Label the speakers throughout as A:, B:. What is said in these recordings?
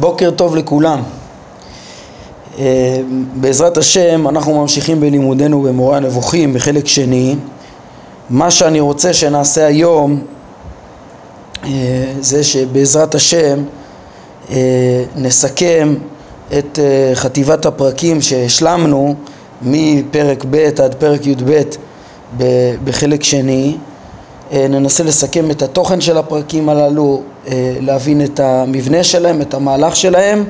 A: בוקר טוב לכולם. אה, בעזרת השם אנחנו ממשיכים בלימודנו במורה הנבוכים בחלק שני. מה שאני רוצה שנעשה היום אה, זה שבעזרת השם אה, נסכם את חטיבת הפרקים שהשלמנו מפרק ב' עד פרק י"ב בחלק שני ננסה לסכם את התוכן של הפרקים הללו, אה, להבין את המבנה שלהם, את המהלך שלהם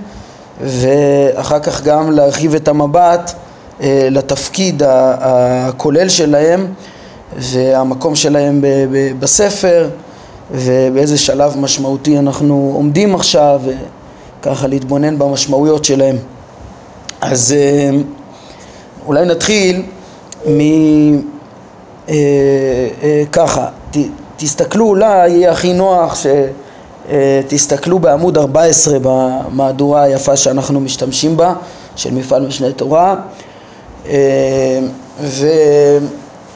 A: ואחר כך גם להרחיב את המבט אה, לתפקיד הכולל שלהם והמקום שלהם בספר ובאיזה שלב משמעותי אנחנו עומדים עכשיו וככה להתבונן במשמעויות שלהם. אז אולי נתחיל מ... ככה, ת, תסתכלו אולי יהיה הכי נוח שתסתכלו בעמוד 14 במהדורה היפה שאנחנו משתמשים בה של מפעל משנה תורה. אה,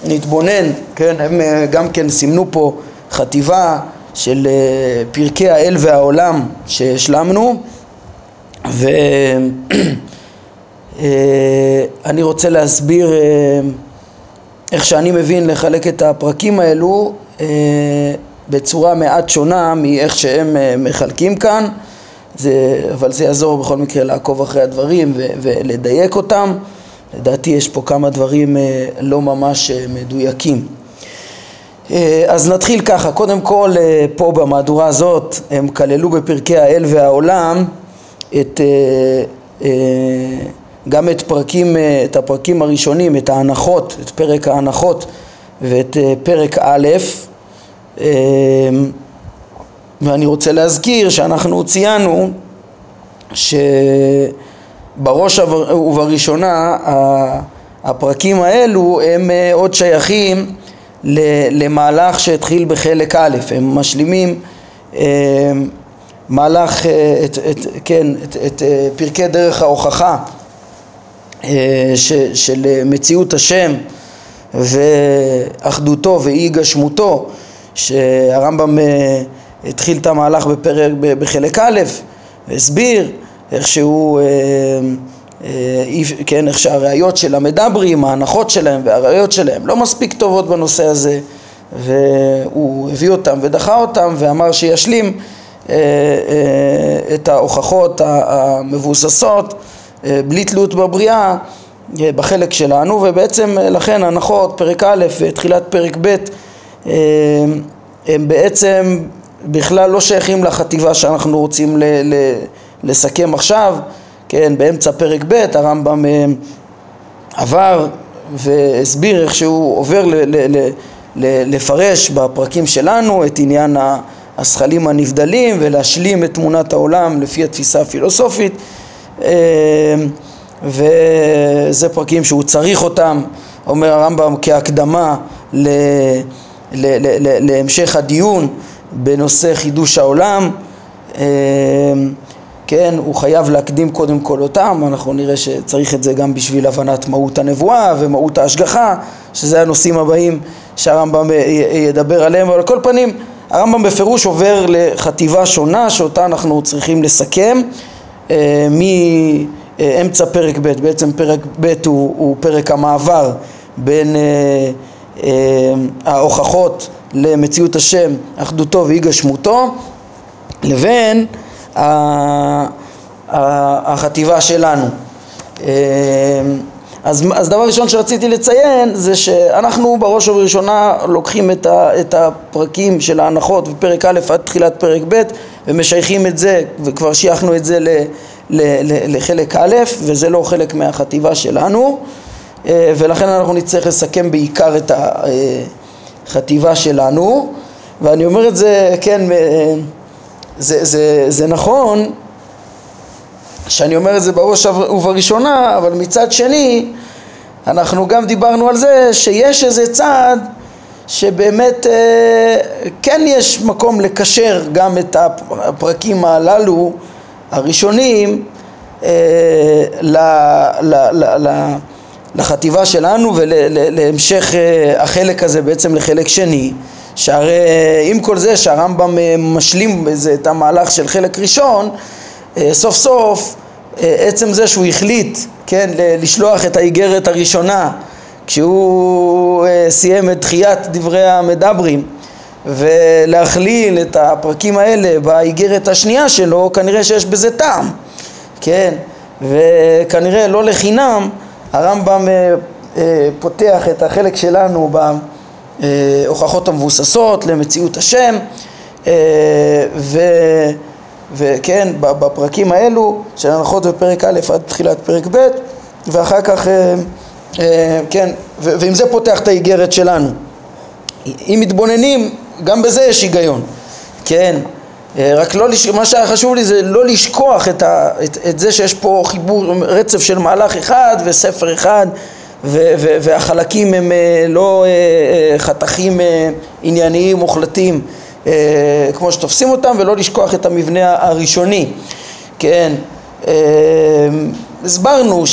A: ונתבונן, כן, הם אה, גם כן סימנו פה חטיבה של אה, פרקי האל והעולם שהשלמנו. ואני רוצה להסביר איך שאני מבין לחלק את הפרקים האלו. אה, בצורה מעט שונה מאיך שהם אה, מחלקים כאן, זה, אבל זה יעזור בכל מקרה לעקוב אחרי הדברים ו- ולדייק אותם. לדעתי יש פה כמה דברים אה, לא ממש אה, מדויקים. אה, אז נתחיל ככה, קודם כל אה, פה במהדורה הזאת הם כללו בפרקי האל והעולם את אה, אה, גם את, פרקים, אה, את הפרקים הראשונים, את ההנחות, את פרק ההנחות ואת אה, פרק א', אה, ואני רוצה להזכיר שאנחנו ציינו שבראש ובראשונה הפרקים האלו הם עוד שייכים למהלך שהתחיל בחלק א', הם משלימים מהלך, את, את, כן, את, את פרקי דרך ההוכחה אה, ש, של אה, מציאות השם ואחדותו ואי גשמותו שהרמב"ם אה, התחיל את המהלך בפרק, בחלק א' והסביר איך שהוא, כן, איך שהראיות של המדברים, ההנחות שלהם והראיות שלהם לא מספיק טובות בנושא הזה והוא הביא אותם ודחה אותם ואמר שישלים את ההוכחות המבוססות אה, בלי תלות בבריאה אה, בחלק שלנו ובעצם אה, לכן הנחות פרק א' ותחילת פרק ב' הם בעצם בכלל לא שייכים לחטיבה שאנחנו רוצים ל- ל- לסכם עכשיו, כן, באמצע פרק ב' הרמב"ם עבר והסביר איך שהוא עובר ל- ל- ל- ל- לפרש בפרקים שלנו את עניין הזכלים הנבדלים ולהשלים את תמונת העולם לפי התפיסה הפילוסופית וזה פרקים שהוא צריך אותם, אומר הרמב"ם כהקדמה ל, ל, ל, ל, להמשך הדיון בנושא חידוש העולם. אמ, כן, הוא חייב להקדים קודם כל אותם, אנחנו נראה שצריך את זה גם בשביל הבנת מהות הנבואה ומהות ההשגחה, שזה הנושאים הבאים שהרמב"ם ידבר עליהם, אבל על כל פנים הרמב"ם בפירוש עובר לחטיבה שונה שאותה אנחנו צריכים לסכם. אה, מאמצע פרק ב', בעצם פרק ב' הוא, הוא פרק המעבר בין אה, אה, ההוכחות למציאות השם, אחדותו ואי גשמותו, לבין החטיבה שלנו. אז, אז דבר ראשון שרציתי לציין זה שאנחנו בראש ובראשונה לוקחים את, ה, את הפרקים של ההנחות בפרק א' עד תחילת פרק ב' ומשייכים את זה וכבר שייכנו את זה ל, לחלק א' וזה לא חלק מהחטיבה שלנו אה, ולכן אנחנו נצטרך לסכם בעיקר את החטיבה שלנו. ואני אומר את זה, כן, אה, זה, זה, זה נכון שאני אומר את זה בראש ובראשונה, אבל מצד שני אנחנו גם דיברנו על זה שיש איזה צעד שבאמת אה, כן יש מקום לקשר גם את הפרקים הללו הראשונים אה, לחטיבה שלנו ולהמשך אה, החלק הזה בעצם לחלק שני שהרי עם כל זה שהרמב"ם משלים את המהלך של חלק ראשון סוף סוף עצם זה שהוא החליט, כן, לשלוח את האיגרת הראשונה כשהוא סיים את תחיית דברי המדברים ולהכליל את הפרקים האלה באיגרת השנייה שלו, כנראה שיש בזה טעם, כן, וכנראה לא לחינם הרמב"ם אה, אה, פותח את החלק שלנו בהוכחות המבוססות למציאות השם אה, ו, וכן בפרקים האלו של הנחות בפרק א' עד תחילת פרק ב' ואחר כך כן ועם זה פותח את האיגרת שלנו. אם מתבוננים גם בזה יש היגיון. כן אה, רק לא, מה שהיה חשוב לי זה לא לשכוח את, ה, את, את זה שיש פה חיבור, רצף של מהלך אחד וספר אחד ו, ו, והחלקים הם אה, לא אה, חתכים ענייניים מוחלטים כמו שתופסים אותם ולא לשכוח את המבנה הראשוני, כן, הסברנו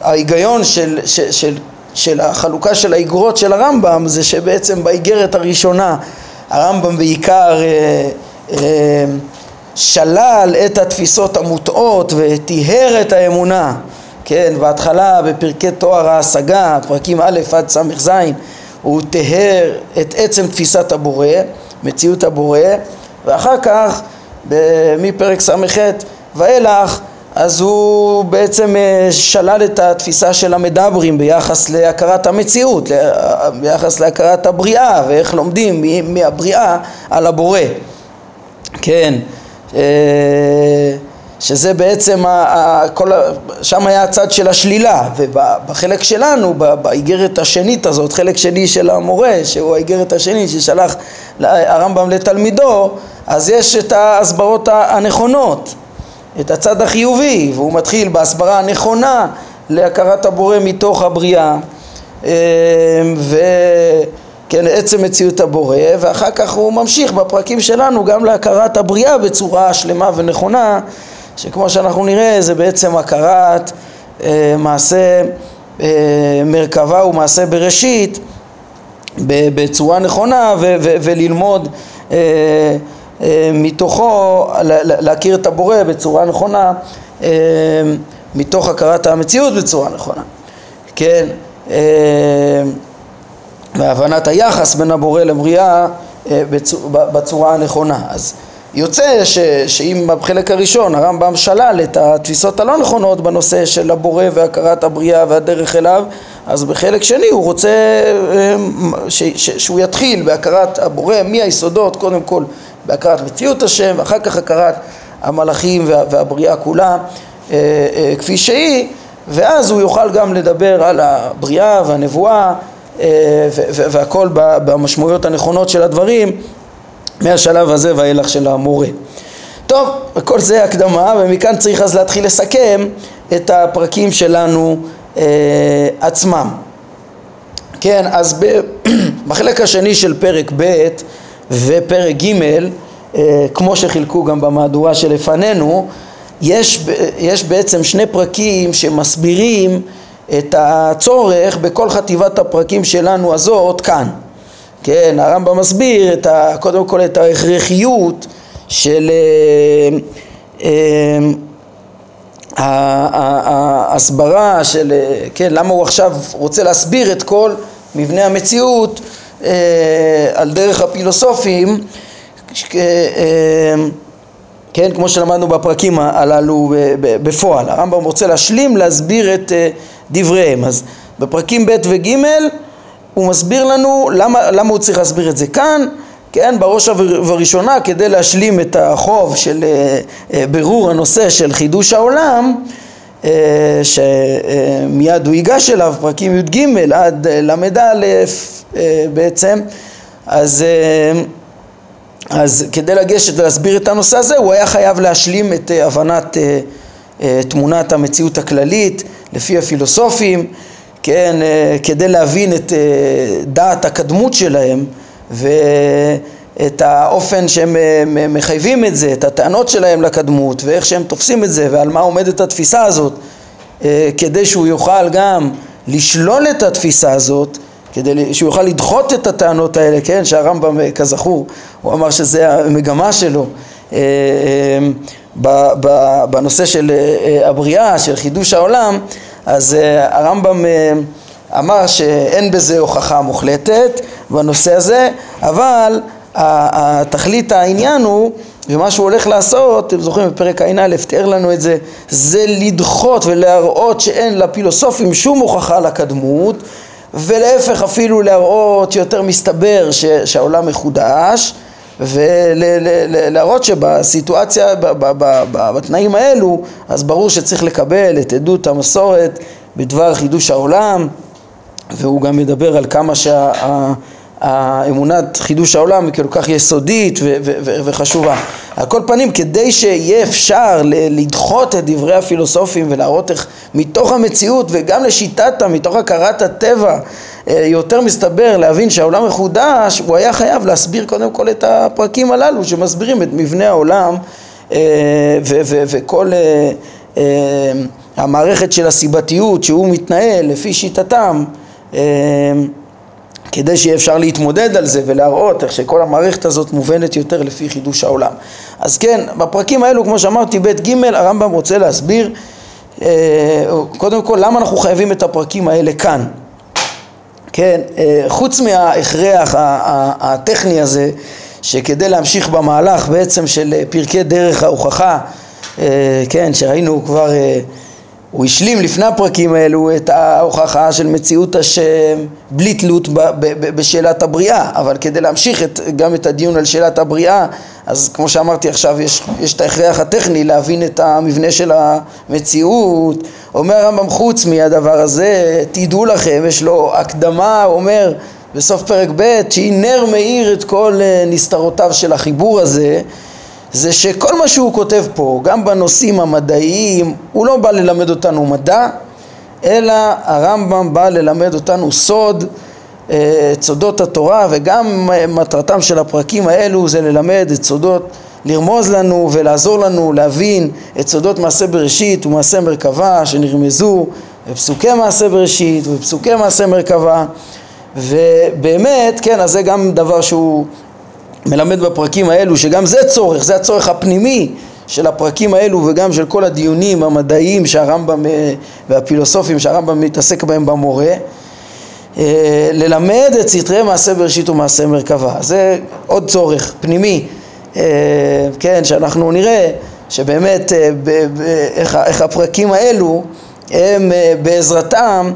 A: שההיגיון של, של, של, של החלוקה של האיגרות של הרמב"ם זה שבעצם באיגרת הראשונה הרמב"ם בעיקר אה, אה, שלל את התפיסות המוטעות וטיהר את האמונה, כן, בהתחלה בפרקי תואר ההשגה, פרקים א' עד ס"ז, הוא טיהר את עצם תפיסת הבורא, מציאות הבורא, ואחר כך מפרק ס"ח ואילך אז הוא בעצם אה, שלל את התפיסה של המדברים ביחס להכרת המציאות, ביחס להכרת הבריאה ואיך לומדים מהבריאה על הבורא, כן, אה, שזה בעצם, שם היה הצד של השלילה ובחלק שלנו, באיגרת השנית הזאת, חלק שני של המורה שהוא האיגרת השנית ששלח הרמב"ם לתלמידו, אז יש את ההסברות הנכונות את הצד החיובי, והוא מתחיל בהסברה הנכונה להכרת הבורא מתוך הבריאה אמ, וכן עצם מציאות הבורא ואחר כך הוא ממשיך בפרקים שלנו גם להכרת הבריאה בצורה שלמה ונכונה שכמו שאנחנו נראה זה בעצם הכרת אה, מעשה אה, מרכבה ומעשה בראשית בצורה נכונה וללמוד אה, אה, מתוכו להכיר את הבורא בצורה נכונה, אה, מתוך הכרת המציאות בצורה נכונה, כן, אה, והבנת היחס בין הבורא לבריאה בצורה הנכונה. אז יוצא ש, שאם בחלק הראשון הרמב"ם שלל את התפיסות הלא נכונות בנושא של הבורא והכרת הבריאה והדרך אליו, אז בחלק שני הוא רוצה ש, ש, שהוא יתחיל בהכרת הבורא מהיסודות קודם כל בהכרת מציאות השם ואחר כך הכרת המלאכים וה, והבריאה כולה אה, אה, כפי שהיא ואז הוא יוכל גם לדבר על הבריאה והנבואה אה, והכל במשמעויות הנכונות של הדברים מהשלב הזה ואילך של המורה. טוב, וכל זה הקדמה ומכאן צריך אז להתחיל לסכם את הפרקים שלנו אה, עצמם. כן, אז בחלק השני של פרק ב' ופרק ג', אה, כמו שחילקו גם במהדורה שלפנינו, יש, יש בעצם שני פרקים שמסבירים את הצורך בכל חטיבת הפרקים שלנו הזאת כאן. כן, הרמב"ם מסביר את ה, קודם כל את ההכרחיות של אה, אה, ההסברה של, כן, למה הוא עכשיו רוצה להסביר את כל מבנה המציאות על דרך הפילוסופים, אה, כן, כמו שלמדנו בפרקים הללו בפועל. הרמב"ם רוצה להשלים, להסביר את אה, דבריהם. אז בפרקים ב' וג' הוא מסביר לנו למה, למה הוא צריך להסביר את זה כאן, כן, בראש ובראשונה כדי להשלים את החוב של בירור הנושא של חידוש העולם אה, שמיד הוא ייגש אליו, פרקים י"ג עד ל"א אה, בעצם, אז, אה, אז כדי לגשת ולהסביר את הנושא הזה הוא היה חייב להשלים את הבנת תמונת המציאות הכללית לפי הפילוסופים, כן, כדי להבין את דעת הקדמות שלהם ו... את האופן שהם אה, מחייבים את זה, את הטענות שלהם לקדמות ואיך שהם תופסים את זה ועל מה עומדת התפיסה הזאת אה, כדי שהוא יוכל גם לשלול את התפיסה הזאת כדי שהוא יוכל לדחות את הטענות האלה, כן, שהרמב"ם כזכור הוא אמר שזה המגמה שלו בנושא של הבריאה, של חידוש העולם, אז הרמב"ם אמר שאין בזה הוכחה מוחלטת בנושא הזה, אבל תכלית העניין הוא ומה שהוא הולך לעשות, אתם זוכרים בפרק ע"א, תיאר לנו את זה, זה לדחות ולהראות שאין לפילוסופים שום הוכחה לקדמות ולהפך אפילו להראות שיותר מסתבר ש, שהעולם מחודש ולהראות שבסיטואציה, בתנאים האלו, אז ברור שצריך לקבל את עדות המסורת בדבר חידוש העולם והוא גם מדבר על כמה שה... האמונת חידוש העולם היא כל כך יסודית ו- ו- ו- וחשובה. על כל פנים, כדי שיהיה אפשר לדחות את דברי הפילוסופים ולהראות איך מתוך המציאות וגם לשיטתה, מתוך הכרת הטבע, אה, יותר מסתבר להבין שהעולם מחודש, הוא היה חייב להסביר קודם כל את הפרקים הללו שמסבירים את מבנה העולם אה, וכל אה, המערכת של הסיבתיות שהוא מתנהל לפי שיטתם כדי שיהיה אפשר להתמודד על זה ולהראות איך שכל המערכת הזאת מובנת יותר לפי חידוש העולם. אז כן, בפרקים האלו, כמו שאמרתי, ב' ג', הרמב"ם רוצה להסביר אה, קודם כל למה אנחנו חייבים את הפרקים האלה כאן. כן, אה, חוץ מההכרח הטכני הזה, שכדי להמשיך במהלך בעצם של פרקי דרך ההוכחה, אה, כן, שראינו כבר הוא השלים לפני הפרקים האלו את ההוכחה של מציאות השם בלי תלות בשאלת הבריאה, אבל כדי להמשיך את, גם את הדיון על שאלת הבריאה, אז כמו שאמרתי עכשיו, יש, יש את ההכרח הטכני להבין את המבנה של המציאות. אומר הרמב"ם חוץ מהדבר הזה, תדעו לכם, יש לו הקדמה, הוא אומר בסוף פרק ב', שהיא נר מאיר את כל אה, נסתרותיו של החיבור הזה זה שכל מה שהוא כותב פה, גם בנושאים המדעיים, הוא לא בא ללמד אותנו מדע, אלא הרמב"ם בא ללמד אותנו סוד, את אה, סודות התורה, וגם מטרתם של הפרקים האלו זה ללמד את סודות, לרמוז לנו ולעזור לנו להבין את סודות מעשה בראשית ומעשה מרכבה שנרמזו בפסוקי מעשה בראשית ובפסוקי מעשה מרכבה. ובאמת, כן, אז זה גם דבר שהוא מלמד בפרקים האלו שגם זה צורך, זה הצורך הפנימי של הפרקים האלו וגם של כל הדיונים המדעיים שהרמב"ם אה, והפילוסופים שהרמב"ם מתעסק בהם במורה אה, ללמד את סתרי מעשה בראשית ומעשה מרכבה. זה עוד צורך פנימי אה, כן שאנחנו נראה שבאמת איך, הפרקים האלו הם בעזרתם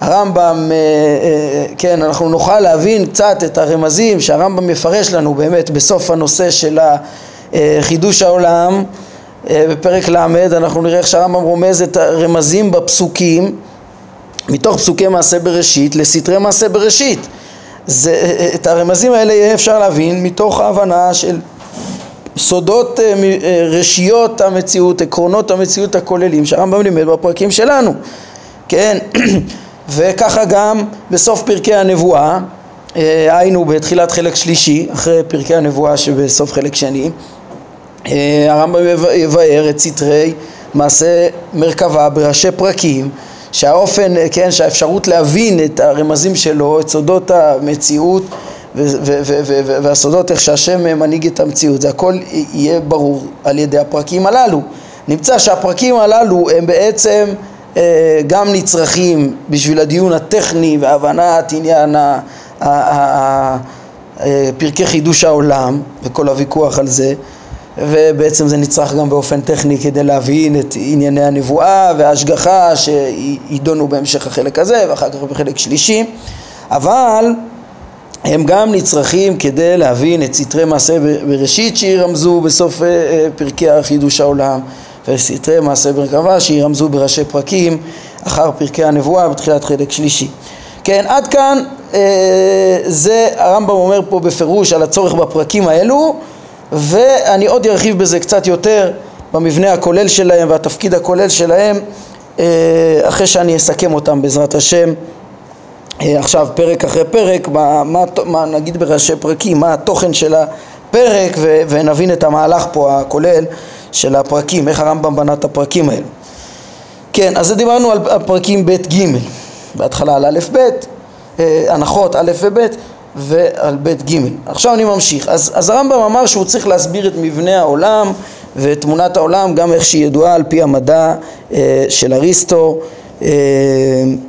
A: הרמב"ם, אה, כן, אנחנו נוכל להבין קצת את הרמזים שהרמב"ם מפרש לנו באמת בסוף הנושא של חידוש העולם בפרק ל', אנחנו נראה איך שהרמב"ם רומז את הרמזים בפסוקים מתוך פסוקי מעשה בראשית לסתרי מעשה בראשית. זה, את הרמזים האלה יהיה אפשר להבין מתוך ההבנה של סודות ראשיות המציאות, עקרונות המציאות הכוללים שהרמב"ם לימד בפרקים שלנו. כן? וככה גם בסוף פרקי הנבואה, אה, היינו בתחילת חלק שלישי, אחרי פרקי הנבואה שבסוף חלק שני, אה, הרמב"ם יבאר את סתרי מעשה מרכבה בראשי פרקים שהאופן, כן, שהאפשרות להבין את הרמזים שלו, את סודות המציאות והסודות איך שהשם מנהיג את המציאות, זה הכל יהיה ברור על ידי הפרקים הללו. נמצא שהפרקים הללו הם בעצם אה, גם נצרכים בשביל הדיון הטכני והבנת עניין אה, פרקי חידוש העולם וכל הוויכוח על זה ובעצם זה נצרך גם באופן טכני כדי להבין את ענייני הנבואה וההשגחה שידונו בהמשך החלק הזה ואחר כך בחלק שלישי. אבל הם גם נצרכים כדי להבין את סתרי מעשה בראשית שירמזו בסוף אה, פרקי חידוש העולם וסתרי מעשה מרכבה שירמזו בראשי פרקים אחר פרקי הנבואה בתחילת חלק שלישי. כן, עד כאן אה, זה הרמב"ם אומר פה בפירוש על הצורך בפרקים האלו ואני עוד ארחיב בזה קצת יותר במבנה הכולל שלהם והתפקיד הכולל שלהם אה, אחרי שאני אסכם אותם בעזרת השם אה, עכשיו פרק אחרי פרק, מה, מה, מה נגיד בראשי פרקים, מה התוכן של הפרק ו, ונבין את המהלך פה הכולל של הפרקים, איך הרמב"ם בנה את הפרקים האלו. כן, אז דיברנו על הפרקים ב' ג', בהתחלה על א' ב', אה, הנחות א' וב', ועל בית ג'. עכשיו אני ממשיך. אז, אז הרמב"ם אמר שהוא צריך להסביר את מבנה העולם ואת תמונת העולם גם איך שהיא ידועה על פי המדע אה, של אריסטו אה,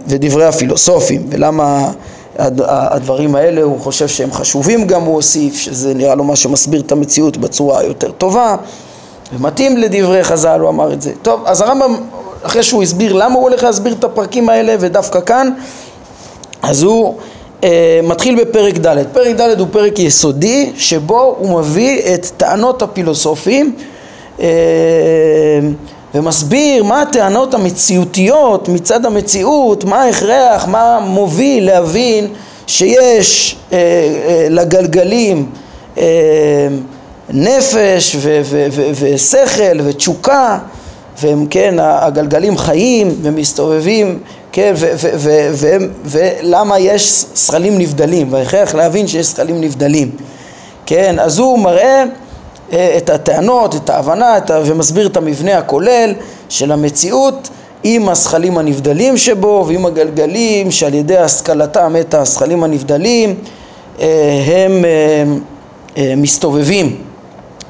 A: ודברי הפילוסופים ולמה הדברים האלה הוא חושב שהם חשובים גם הוא הוסיף שזה נראה לו מה שמסביר את המציאות בצורה היותר טובה ומתאים לדברי חז"ל הוא אמר את זה. טוב אז הרמב"ם אחרי שהוא הסביר למה הוא הולך להסביר את הפרקים האלה ודווקא כאן אז הוא אה, מתחיל בפרק ד', פרק ד' הוא פרק יסודי שבו הוא מביא את טענות הפילוסופים אה, ומסביר מה הטענות המציאותיות מצד המציאות, מה ההכרח, מה מוביל להבין שיש אה, אה, לגלגלים אה, נפש ו- ו- ו- ושכל ותשוקה והם כן הגלגלים חיים ומסתובבים כן ולמה יש שכלים נבדלים? וההכרח להבין שיש שכלים נבדלים. כן אז הוא מראה אה, את הטענות, את ההבנה את ה... ומסביר את המבנה הכולל של המציאות עם השכלים הנבדלים שבו ועם הגלגלים שעל ידי השכלתם את השכלים הנבדלים אה, הם אה, מסתובבים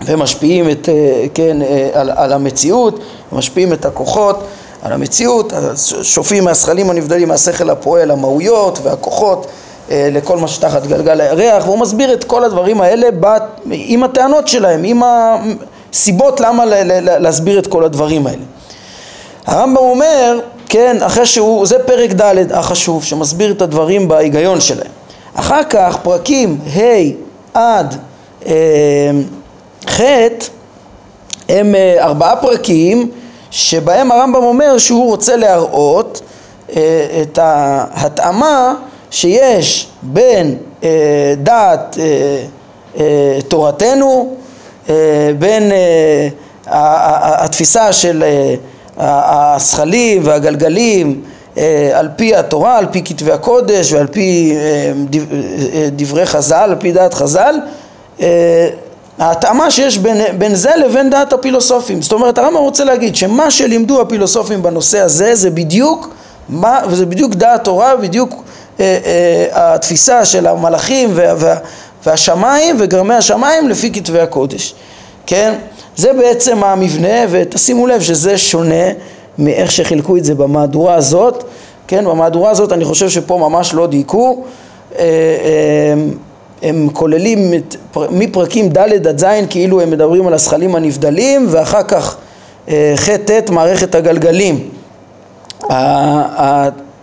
A: ומשפיעים את, כן, על, על המציאות, משפיעים את הכוחות על המציאות, שופעים מהשכלים הנבדלים מהשכל הפועל, המהויות והכוחות אה, לכל מה שתחת גלגל הירח והוא מסביר את כל הדברים האלה עם הטענות שלהם, עם הסיבות למה להסביר את כל הדברים האלה. הרמב"ם אומר, כן, אחרי שהוא, זה פרק ד' החשוב שמסביר את הדברים בהיגיון שלהם. אחר כך פרקים ה' עד אה, ח' הם אה, ארבעה פרקים שבהם הרמב"ם אומר שהוא רוצה להראות את ההתאמה שיש בין אה, דעת אה, אה, תורתנו, אה, בין אה, התפיסה של אה, הזכלים והגלגלים אה, על פי התורה, על פי כתבי הקודש ועל פי אה, דברי חז"ל, על פי דעת חז"ל, אה, ההתאמה שיש בין, בין זה לבין דעת הפילוסופים. זאת אומרת, הרמב"ם רוצה להגיד שמה שלימדו הפילוסופים בנושא הזה זה בדיוק מה, וזה בדיוק דעת תורה, בדיוק אה, אה, התפיסה של המלאכים וה, וה, והשמיים וגרמי השמיים לפי כתבי הקודש, כן? זה בעצם המבנה ותשימו לב שזה שונה מאיך שחילקו את זה במהדורה הזאת, כן? במהדורה הזאת אני חושב שפה ממש לא דייקו, אה, הם כוללים מפרקים ד' עד ז' כאילו הם מדברים על הזכלים הנבדלים ואחר כך ח' ט' מערכת הגלגלים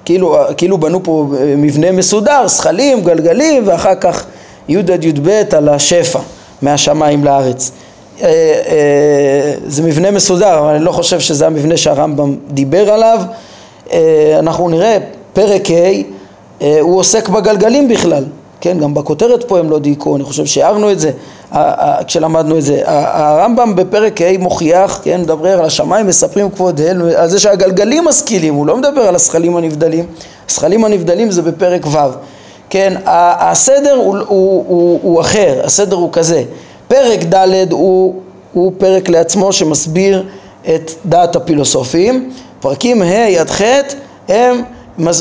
A: כאילו, כאילו בנו פה מבנה מסודר, זכלים, גלגלים, ואחר כך י' עד י"ב על השפע מהשמיים לארץ. אה, אה, זה מבנה מסודר, אבל אני לא חושב שזה המבנה שהרמב"ם דיבר עליו. אה, אנחנו נראה, פרק ה' הוא עוסק בגלגלים בכלל, כן, גם בכותרת פה הם לא דייקו, אני חושב שהערנו את זה כשלמדנו את זה. הרמב"ם בפרק ה' מוכיח, כן, מדבר על השמיים, מספרים כבוד אל, על זה שהגלגלים משכילים, הוא לא מדבר על השכלים הנבדלים, השכלים הנבדלים זה בפרק ו', כן, הסדר הוא, הוא, הוא, הוא אחר, הסדר הוא כזה, פרק ד' הוא, הוא פרק לעצמו שמסביר את דעת הפילוסופים, פרקים ה' עד ח' הם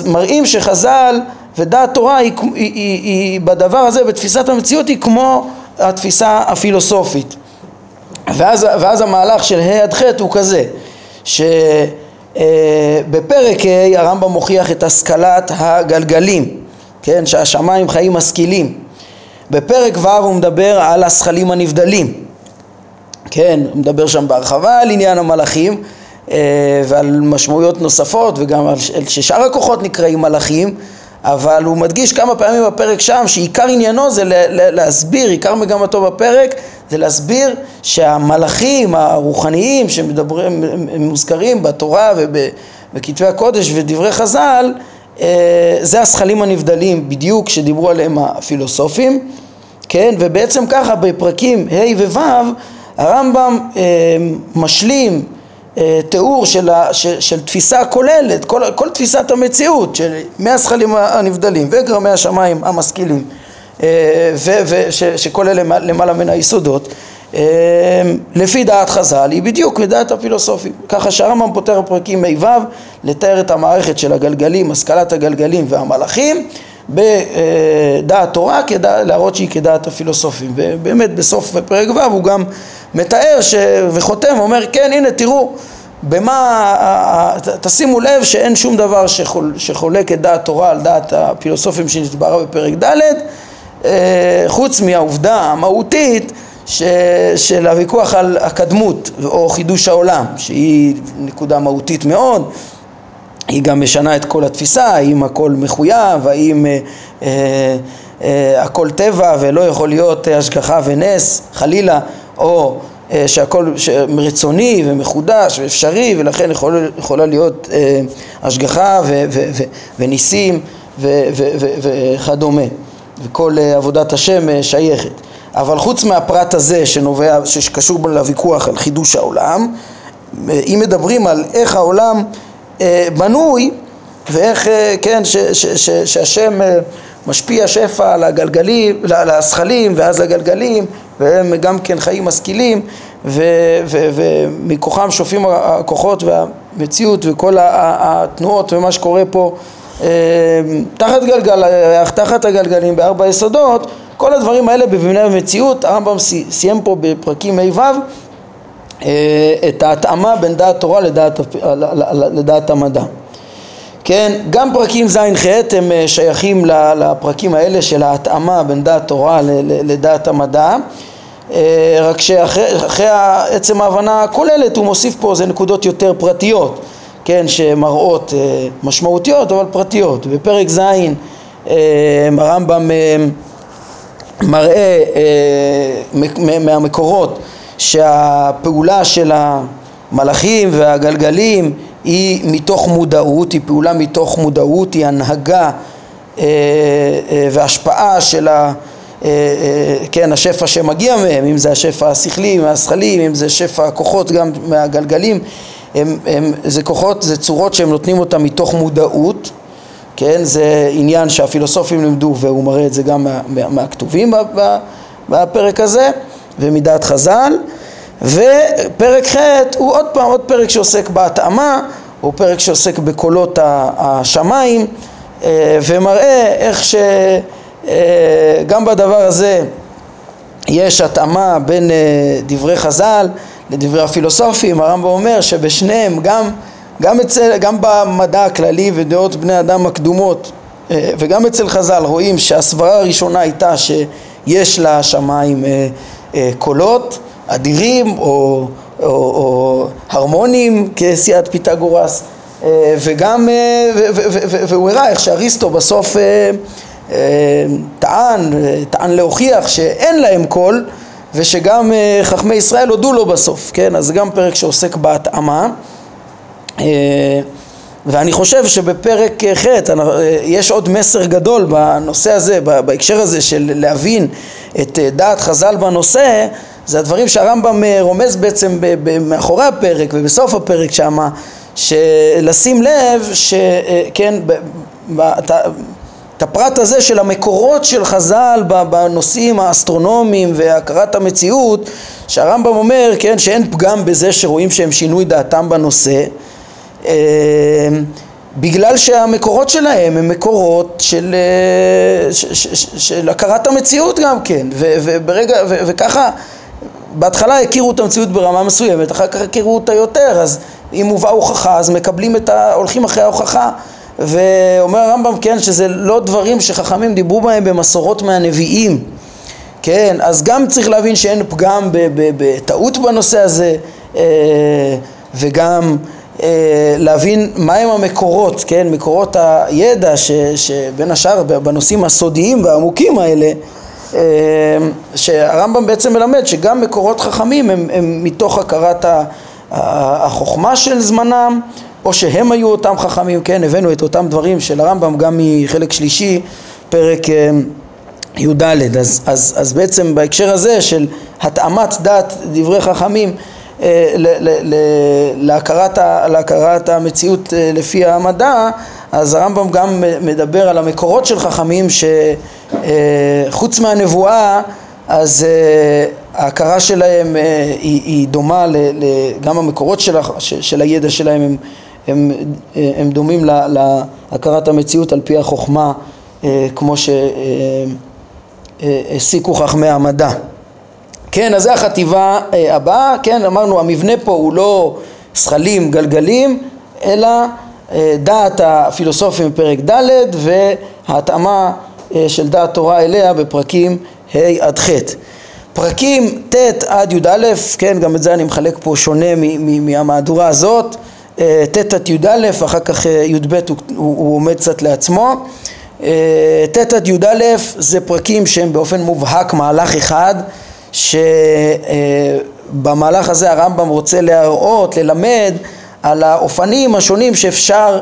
A: מראים שחז"ל ודעת תורה היא, היא, היא, היא בדבר הזה, בתפיסת המציאות, היא כמו התפיסה הפילוסופית. ואז, ואז המהלך של ה' עד ח' הוא כזה, שבפרק ה' הרמב"ם מוכיח את השכלת הגלגלים, כן, שהשמיים חיים משכילים. בפרק ו' הוא מדבר על השכלים הנבדלים, כן, הוא מדבר שם בהרחבה על עניין המלאכים אה, ועל משמעויות נוספות וגם על ששאר הכוחות נקראים מלאכים אבל הוא מדגיש כמה פעמים בפרק שם שעיקר עניינו זה להסביר, עיקר מגמתו בפרק זה להסביר שהמלאכים הרוחניים שמדברים, מוזכרים בתורה ובכתבי הקודש ודברי חז"ל אה, זה השכלים הנבדלים בדיוק שדיברו עליהם הפילוסופים, כן, ובעצם ככה בפרקים ה' וו' הרמב"ם אה, משלים תיאור של, ה, של, של תפיסה כוללת, כל, כל תפיסת המציאות של מהשכלים הנבדלים וגרמי השמיים המשכילים אה, ושכל אלה למעלה מן היסודות אה, לפי דעת חז"ל היא בדיוק מדעת הפילוסופים. ככה שהרמב"ם פותר פרקים ה' לתאר את המערכת של הגלגלים, השכלת הגלגלים והמלאכים בדעת תורה כדע, להראות שהיא כדעת הפילוסופים. ובאמת בסוף פרק ו' הוא גם מתאר ש... וחותם, אומר כן הנה תראו במה, תשימו לב שאין שום דבר שחול, שחולק את דעת תורה על דעת הפילוסופים שנתברא בפרק ד' אה, חוץ מהעובדה המהותית ש, של הוויכוח על הקדמות או חידוש העולם שהיא נקודה מהותית מאוד היא גם משנה את כל התפיסה, האם הכל מחויב, האם אה, אה, אה, הכל טבע ולא יכול להיות השגחה ונס חלילה או אה, שהכל רצוני ומחודש ואפשרי ולכן יכול, יכולה להיות אה, השגחה ו, ו, ו, וניסים וכדומה. וכל אה, עבודת השם שייכת. אבל חוץ מהפרט הזה שנובע, שקשור לוויכוח על חידוש העולם אם מדברים על איך העולם בנוי ואיך, כן, ש, ש, ש, שהשם משפיע שפע על הגלגלים, על הזכלים ואז לגלגלים והם גם כן חיים משכילים ומכוחם שופעים הכוחות והמציאות וכל התנועות ומה שקורה פה אה, תחת גלגל הירח, תחת הגלגלים בארבע יסודות כל הדברים האלה בבני המציאות הרמב"ם סיים פה בפרקים ה' ו' אה, את ההתאמה בין דעת תורה לדעת, לדעת המדע כן, גם פרקים ז'-ח' הם אה, שייכים לפרקים האלה של ההתאמה בין דעת תורה לדעת המדע אה, רק שאחרי עצם ההבנה הכוללת הוא מוסיף פה איזה נקודות יותר פרטיות, כן, שמראות אה, משמעותיות אבל פרטיות. בפרק ז' הרמב"ם מראה מהמקורות שהפעולה של המלאכים והגלגלים היא מתוך מודעות, היא פעולה מתוך מודעות, היא הנהגה אה, אה, והשפעה של ה... אה, כן, השפע שמגיע מהם, אם זה השפע השכלי מהשכלים, אם זה שפע הכוחות גם מהגלגלים, הם, הם, זה כוחות, זה צורות שהם נותנים אותם מתוך מודעות, כן, זה עניין שהפילוסופים לימדו והוא מראה את זה גם מה, מה, מהכתובים בפרק הזה ומדעת חז"ל ופרק ח' הוא עוד פעם עוד פרק שעוסק בהתאמה, הוא פרק שעוסק בקולות השמיים אה, ומראה איך שגם אה, בדבר הזה יש התאמה בין אה, דברי חז"ל לדברי הפילוסופים, הרמב"ם אומר שבשניהם גם, גם, אצל, גם במדע הכללי ודעות בני אדם הקדומות וגם אצל חז"ל רואים שהסברה הראשונה הייתה שיש לשמיים קולות אדירים או, או, או הרמונים כסיעת פיתגורס אה, וגם, אה, והוא הראה איך שאריסטו בסוף אה, טען, טען להוכיח שאין להם קול ושגם חכמי ישראל הודו לו בסוף, כן? אז זה גם פרק שעוסק בהתאמה ואני חושב שבפרק ח' יש עוד מסר גדול בנושא הזה, בהקשר הזה של להבין את דעת חז"ל בנושא זה הדברים שהרמב"ם אה, רומז בעצם מאחורי הפרק ובסוף הפרק שמה שלשים לב שכן אה, את הפרט הזה של המקורות של חז"ל בנושאים האסטרונומיים והכרת המציאות שהרמב"ם אומר כן שאין פגם בזה שרואים שהם שינו את דעתם בנושא. אה, בגלל שהמקורות שלהם הם מקורות של, של, של, של הכרת המציאות גם כן. וברגע, וככה בהתחלה הכירו את המציאות ברמה מסוימת, אחר כך הכירו אותה יותר, אז אם הובאה הוכחה אז מקבלים את ה... הולכים אחרי ההוכחה. ואומר הרמב"ם כן שזה לא דברים שחכמים דיברו בהם במסורות מהנביאים. כן, אז גם צריך להבין שאין פגם בטעות בנושא הזה אה, וגם אה, להבין מהם המקורות, כן, מקורות הידע ש, שבין השאר בנושאים הסודיים והעמוקים האלה אה, שהרמב"ם בעצם מלמד שגם מקורות חכמים הם, הם מתוך הכרת החוכמה של זמנם או שהם היו אותם חכמים, כן, הבאנו את אותם דברים של הרמב"ם גם מחלק שלישי, פרק אה, י"ד, אז, אז, אז בעצם בהקשר הזה של התאמת דת דברי חכמים אה, להכרת, להכרת המציאות לפי המדע, אז הרמב"ם גם מדבר על המקורות של חכמים שחוץ מהנבואה אז אה, ההכרה שלהם אה, היא, היא דומה, ל, ל, גם המקורות של, של הידע שלהם הם, הם, הם דומים להכרת המציאות על פי החוכמה כמו שהסיקו חכמי המדע. כן, אז זה החטיבה הבאה, כן, אמרנו המבנה פה הוא לא זכלים, גלגלים, אלא דעת הפילוסופים בפרק ד' וההתאמה של דעת תורה אליה בפרקים ה' עד ח'. פרקים ט' עד י"א, כן, גם את זה אני מחלק פה שונה מהמהדורה הזאת, אה, ט' עד י"א, אחר כך אה, י"ב הוא, הוא עומד קצת לעצמו. אה, ט' עד י"א זה פרקים שהם באופן מובהק מהלך אחד, שבמהלך הזה הרמב"ם רוצה להראות, ללמד על האופנים השונים שאפשר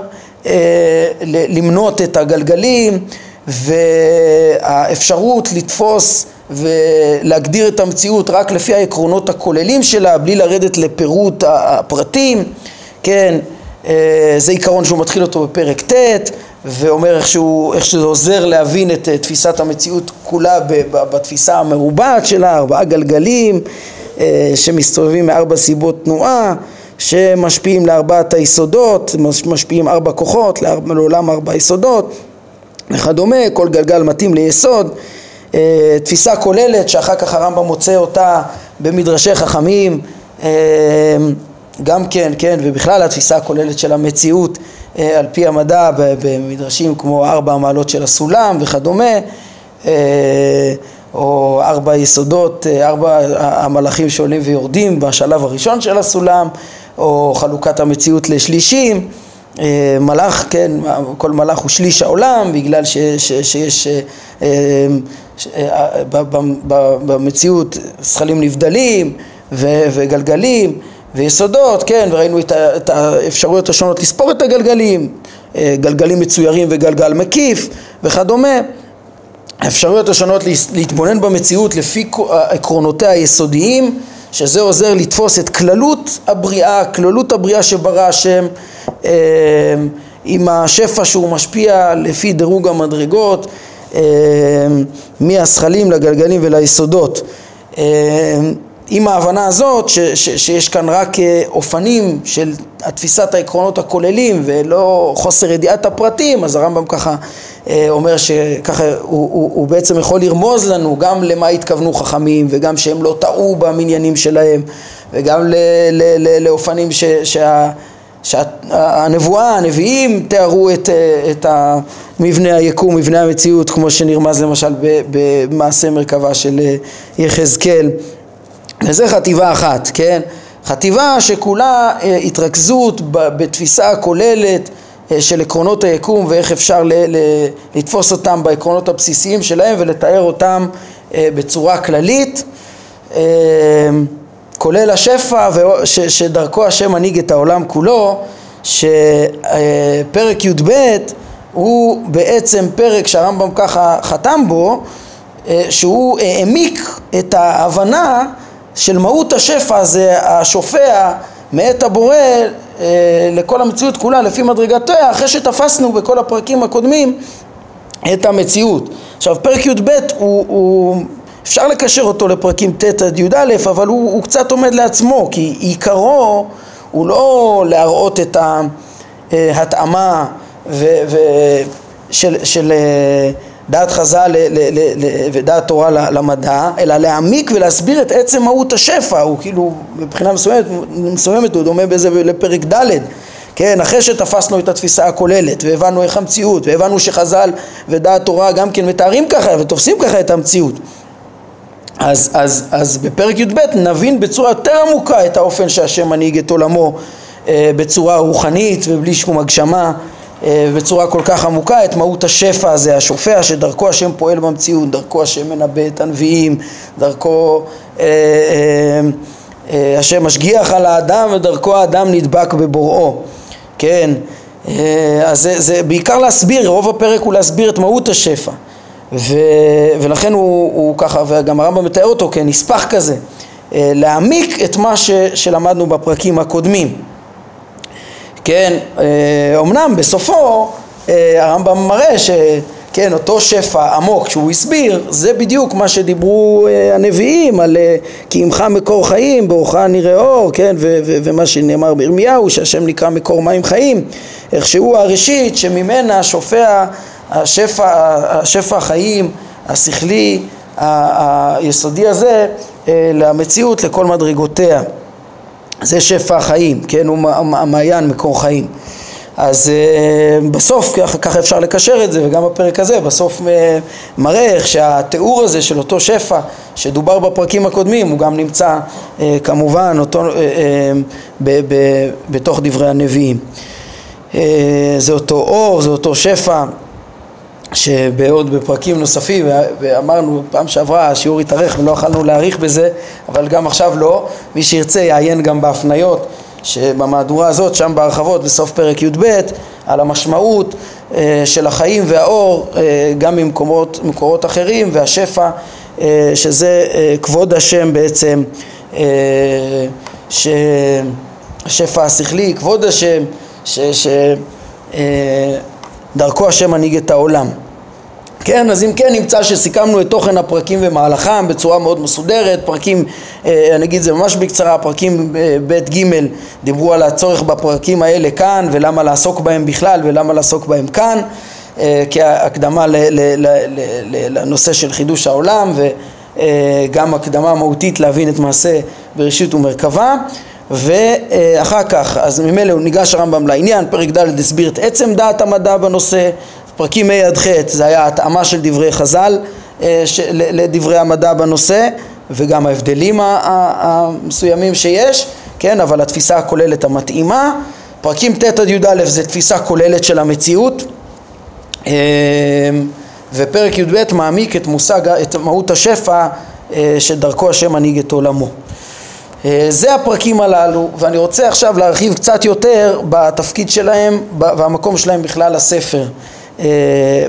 A: למנות את הגלגלים והאפשרות לתפוס ולהגדיר את המציאות רק לפי העקרונות הכוללים שלה, בלי לרדת לפירוט הפרטים, כן, אה, זה עיקרון שהוא מתחיל אותו בפרק ט' ואומר איך, שהוא, איך שזה עוזר להבין את אה, תפיסת המציאות כולה בתפיסה המרובעת שלה, ארבעה גלגלים אה, שמסתובבים מארבע סיבות תנועה שמשפיעים לארבעת היסודות, משפיעים ארבע כוחות לעולם ארבע יסודות וכדומה, כל גלגל מתאים ליסוד. אה, תפיסה כוללת שאחר כך הרמב"ם מוצא אותה במדרשי חכמים. גם כן, כן, ובכלל התפיסה הכוללת של המציאות על פי המדע במדרשים כמו ארבע המעלות של הסולם וכדומה או ארבע יסודות, ארבע המלאכים שעולים ויורדים בשלב הראשון של הסולם או חלוקת המציאות לשלישים. מלאך, כן, כל מלאך הוא שליש העולם בגלל ש, ש, שיש אה, במציאות זכלים נבדלים וגלגלים ויסודות, כן, וראינו את האפשרויות השונות לספור את הגלגלים, אה, גלגלים מצוירים וגלגל מקיף וכדומה. האפשרויות השונות להתבונן במציאות לפי עקרונותיה היסודיים, שזה עוזר לתפוס את כללות הבריאה, כללות הבריאה שברא השם, אה, עם השפע שהוא משפיע לפי דירוג המדרגות. אה, מהזכלים לגלגלים וליסודות. אה, עם ההבנה הזאת ש, ש, שיש כאן רק אה, אופנים של תפיסת העקרונות הכוללים ולא חוסר ידיעת הפרטים, אז הרמב"ם ככה אומר שככה הוא, הוא, הוא בעצם יכול לרמוז לנו גם למה התכוונו חכמים וגם שהם לא טעו במניינים שלהם וגם ל, ל, ל, לאופנים ש, שה... שהנבואה, הנביאים תיארו את, את מבנה היקום, מבנה המציאות, כמו שנרמז למשל במעשה מרכבה של יחזקאל. וזה חטיבה אחת, כן? חטיבה שכולה אה, התרכזות בתפיסה הכוללת אה, של עקרונות היקום ואיך אפשר ל- ל- לתפוס אותם בעקרונות הבסיסיים שלהם ולתאר אותם אה, בצורה כללית. כולל השפע ש, שדרכו השם מנהיג את העולם כולו, שפרק י"ב הוא בעצם פרק שהרמב"ם ככה חתם בו, שהוא העמיק את ההבנה של מהות השפע הזה השופע מאת הבורא לכל המציאות כולה לפי מדרגתיה אחרי שתפסנו בכל הפרקים הקודמים את המציאות. עכשיו פרק י"ב הוא, הוא אפשר לקשר אותו לפרקים ט' עד י"א, אבל הוא, הוא קצת עומד לעצמו, כי עיקרו הוא לא להראות את ההתאמה ו, ו, של, של אה, דעת חז"ל ודעת תורה למדע, אלא להעמיק ולהסביר את עצם מהות השפע, הוא כאילו מבחינה מסוימת, מסוימת הוא דומה בזה לפרק ד' כן, אחרי שתפסנו את התפיסה הכוללת והבנו איך המציאות והבנו שחז"ל ודעת תורה גם כן מתארים ככה ותופסים ככה את המציאות. אז, אז, אז בפרק י"ב נבין בצורה יותר עמוקה את האופן שהשם מנהיג את עולמו אה, בצורה רוחנית ובלי שום הגשמה בצורה כל כך עמוקה את מהות השפע הזה, השופע שדרכו השם פועל במציאות, דרכו השם מנבא את הנביאים, דרכו אה, אה, אה, השם משגיח על האדם ודרכו האדם נדבק בבוראו, כן, אה, אז זה, זה בעיקר להסביר, רוב הפרק הוא להסביר את מהות השפע. ו, ולכן הוא, הוא ככה, וגם הרמב"ם מתאר אותו כנספח כזה, אה, להעמיק את מה ש, שלמדנו בפרקים הקודמים. כן, אומנם אה, בסופו אה, הרמב"ם מראה ש... כן, אותו שפע עמוק שהוא הסביר, זה בדיוק מה שדיברו הנביאים על כי עמך מקור חיים, באורך נראה אור, כן, ו- ו- ומה שנאמר בירמיהו, שהשם נקרא מקור מים חיים, איך שהוא הראשית שממנה שופע השפע, השפע החיים, השכלי, היסודי הזה, למציאות, לכל מדרגותיה. זה שפע החיים, כן, הוא המעיין, מקור חיים. אז uh, בסוף ככה, אפשר לקשר את זה וגם בפרק הזה בסוף uh, מראה איך שהתיאור הזה של אותו שפע שדובר בפרקים הקודמים הוא גם נמצא uh, כמובן אותו, ב, ב, בתוך דברי הנביאים. זה אותו אור, זה אותו שפע שבעוד בפרקים נוספים, ואמרנו פעם שעברה השיעור התארך ולא יכלנו להאריך בזה, אבל גם עכשיו לא, מי שירצה יעיין גם בהפניות שבמהדורה הזאת, שם בהרחבות בסוף פרק י"ב, על המשמעות אה, של החיים והאור אה, גם ממקומות, מקורות אחרים והשפע, אה, שזה כבוד השם בעצם, שהשפע השכלי, כבוד השם, שדרכו השם מנהיג את העולם. כן, אז אם כן נמצא שסיכמנו את תוכן הפרקים ומהלכם בצורה מאוד מסודרת, פרקים, אה, אני אגיד את זה ממש בקצרה, פרקים אה, ב' ג' דיברו על הצורך בפרקים האלה כאן ולמה לעסוק בהם בכלל ולמה לעסוק בהם כאן אה, כהקדמה לנושא של חידוש העולם וגם הקדמה מהותית להבין את מעשה בראשית ומרכבה ואחר כך, אז ממילא הוא ניגש הרמב"ם לעניין, פרק ד' הסביר את עצם דעת המדע בנושא, פרקים ה' עד ח' זה היה התאמה של דברי חז"ל אה, לדברי המדע בנושא וגם ההבדלים המסוימים שיש, כן, אבל התפיסה הכוללת המתאימה. פרקים ט' עד י"א זה תפיסה כוללת של המציאות אה, ופרק י"ב מעמיק את מושג, את מהות השפע אה, שדרכו השם מנהיג את עולמו. זה הפרקים הללו ואני רוצה עכשיו להרחיב קצת יותר בתפקיד שלהם והמקום שלהם בכלל הספר. אה,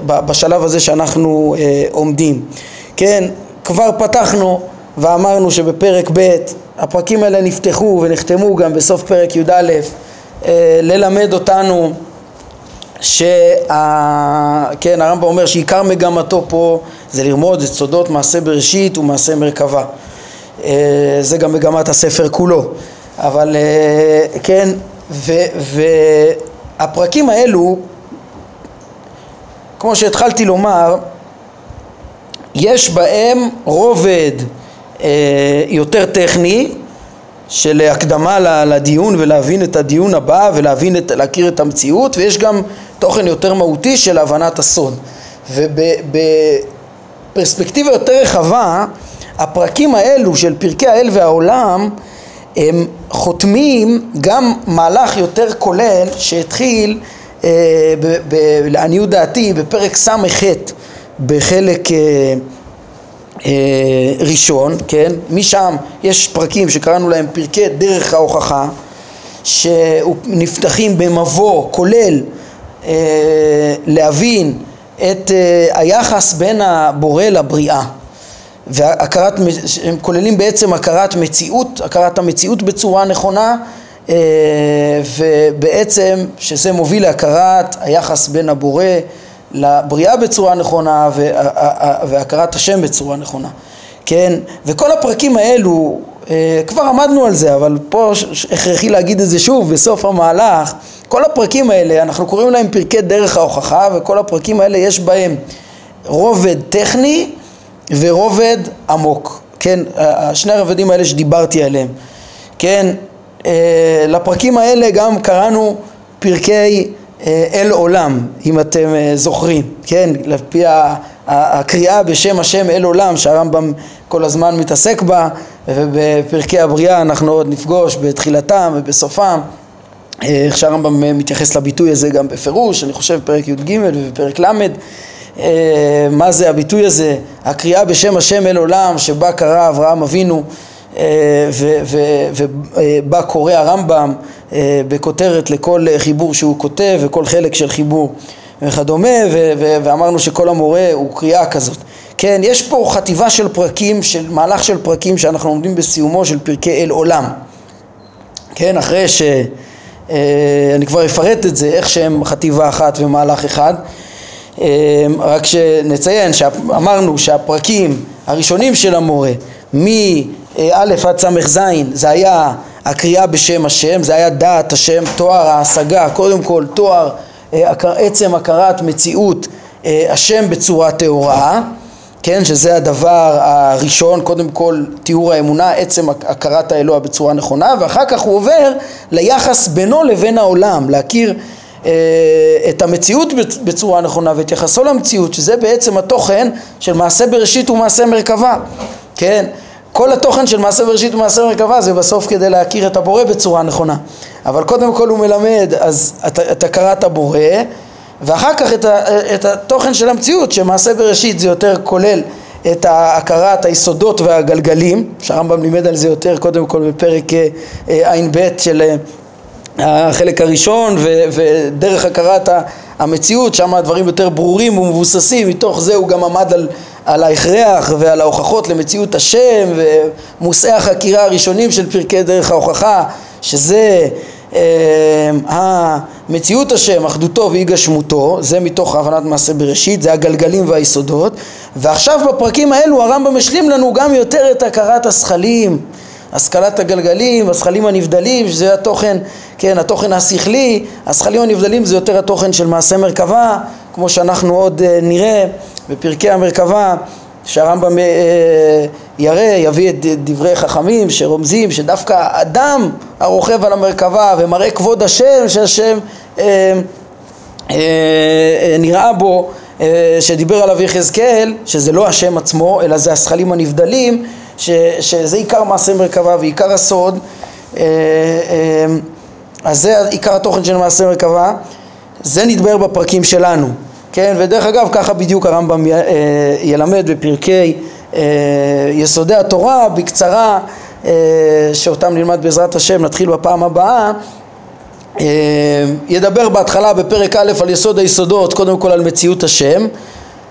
A: בשלב הזה שאנחנו אה, עומדים. כן, כבר פתחנו ואמרנו שבפרק ב' הפרקים האלה נפתחו ונחתמו גם בסוף פרק י"א אה, ללמד אותנו שה... כן, הרמב"ם אומר שעיקר מגמתו פה זה ללמוד את סודות מעשה בראשית ומעשה מרכבה. זה גם מגמת הספר כולו. אבל כן, והפרקים האלו כמו שהתחלתי לומר, יש בהם רובד אה, יותר טכני של הקדמה לדיון ולהבין את הדיון הבא ולהבין את, להכיר את המציאות ויש גם תוכן יותר מהותי של הבנת הסוד ובפרספקטיבה יותר רחבה הפרקים האלו של פרקי האל והעולם הם חותמים גם מהלך יותר כולל שהתחיל אה, לעניות דעתי בפרק ס"ח בחלק אה, אה, ראשון, כן? משם יש פרקים שקראנו להם פרקי דרך ההוכחה שנפתחים במבוא כולל להבין את היחס בין הבורא לבריאה והכרת, הם כוללים בעצם הכרת מציאות, הכרת המציאות בצורה נכונה אה, ובעצם שזה מוביל להכרת היחס בין הבורא לבריאה בצורה נכונה והכרת השם בצורה נכונה, כן? וכל הפרקים האלו, אה, כבר עמדנו על זה, אבל פה הכרחי להגיד את זה שוב בסוף המהלך, כל הפרקים האלה, אנחנו קוראים להם פרקי דרך ההוכחה, וכל הפרקים האלה יש בהם רובד טכני ורובד עמוק, כן? שני הרבדים האלה שדיברתי עליהם, כן? אה, לפרקים האלה גם קראנו פרקי אה, אל עולם, אם אתם אה, זוכרים, כן? לפי הקריאה בשם השם אל עולם שהרמב"ם כל הזמן מתעסק בה ובפרקי הבריאה אנחנו עוד נפגוש בתחילתם ובסופם איך שהרמב"ם מתייחס לביטוי הזה גם בפירוש, אני חושב פרק י"ג ופרק ל' מה זה הביטוי הזה, הקריאה בשם השם אל עולם שבה קרא אברהם אבינו ובה קורא הרמב"ם אה, בכותרת לכל חיבור שהוא כותב וכל חלק של חיבור וכדומה ואמרנו שכל המורה הוא קריאה כזאת. כן, יש פה חטיבה של פרקים, של מהלך של פרקים שאנחנו עומדים בסיומו של פרקי אל עולם. כן, אחרי ש... אה, אני כבר אפרט את זה, איך שהם חטיבה אחת ומהלך אחד. אה, רק שנציין שאמרנו שהפרקים הראשונים של המורה מא' עד ס"ז זה היה הקריאה בשם השם, זה היה דעת השם, תואר ההשגה, קודם כל תואר אה, עצם הכרת מציאות השם בצורה טהורה, כן, שזה הדבר הראשון, קודם כל תיאור האמונה, עצם הכרת האלוה בצורה נכונה, ואחר כך הוא עובר ליחס בינו לבין העולם, להכיר אה, את המציאות בצורה נכונה ואת יחסו למציאות, שזה בעצם התוכן של מעשה בראשית ומעשה מרכבה, כן? כל התוכן של מעשה בראשית ומעשה מרכבה זה בסוף כדי להכיר את הבורא בצורה נכונה. אבל קודם כל הוא מלמד אז את הכרת הבורא ואחר כך את, ה, את התוכן של המציאות שמעשה בראשית זה יותר כולל את הכרת היסודות והגלגלים שהרמב"ם לימד על זה יותר קודם כל בפרק אה, אה, ע"ב של אה, החלק הראשון ו, ודרך הכרת המציאות שם הדברים יותר ברורים ומבוססים מתוך זה הוא גם עמד על, על ההכרח ועל ההוכחות למציאות השם ומושאי החקירה הראשונים של פרקי דרך ההוכחה שזה אה, המציאות השם, אחדותו ואי גשמותו, זה מתוך הבנת מעשה בראשית, זה הגלגלים והיסודות ועכשיו בפרקים האלו הרמב"ם השלים לנו גם יותר את הכרת השכלים השכלת הגלגלים, השכלים הנבדלים, שזה התוכן, כן, התוכן השכלי, השכלים הנבדלים זה יותר התוכן של מעשה מרכבה, כמו שאנחנו עוד uh, נראה בפרקי המרכבה, שהרמב"ם uh, ירא, יביא את דברי חכמים שרומזים שדווקא אדם הרוכב על המרכבה ומראה כבוד השם, שהשם uh, uh, נראה בו, שדיבר עליו יחזקאל, שזה לא השם עצמו, אלא זה השכלים הנבדלים, ש, שזה עיקר מעשה מרכבה ועיקר הסוד, אה, אה, אז זה עיקר התוכן של מעשה מרכבה, זה נדבר בפרקים שלנו, כן? ודרך אגב ככה בדיוק הרמב"ם אה, ילמד בפרקי יסודי התורה בקצרה שאותם נלמד בעזרת השם נתחיל בפעם הבאה. ידבר בהתחלה בפרק א' על יסוד היסודות קודם כל על מציאות השם